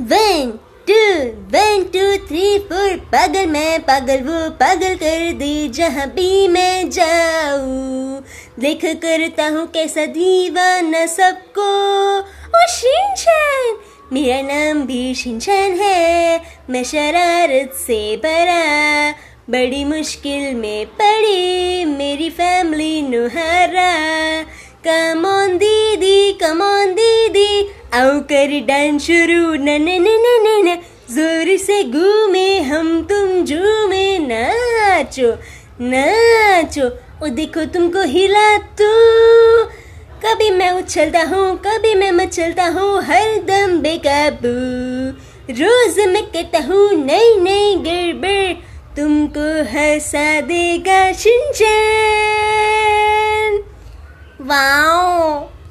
One two one two three four पागल मैं पागल वो पागल कर दे जहाँ भी मैं जाऊँ देख करता हूँ कैसा दीवाना सबको ओ शिनचैन मेरा नाम भी शिनचैन है मैं शरारत से भरा बड़ी मुश्किल में पड़ी मेरी फैमिली नुहारा कम आओ कर डांस शुरू। न न न न न न। ज़ोर से घूमे हम तुम झूमे नाचो नाचो। ओ, देखो तुमको हिला तू। कभी मैं उछलता हूँ, कभी मैं मचलता हूँ, हर दम बेकाबू। रोज मैं कहता हूँ, नई नई गड़बड़ तुमको हंसा देगा शिनचैन। वाओ।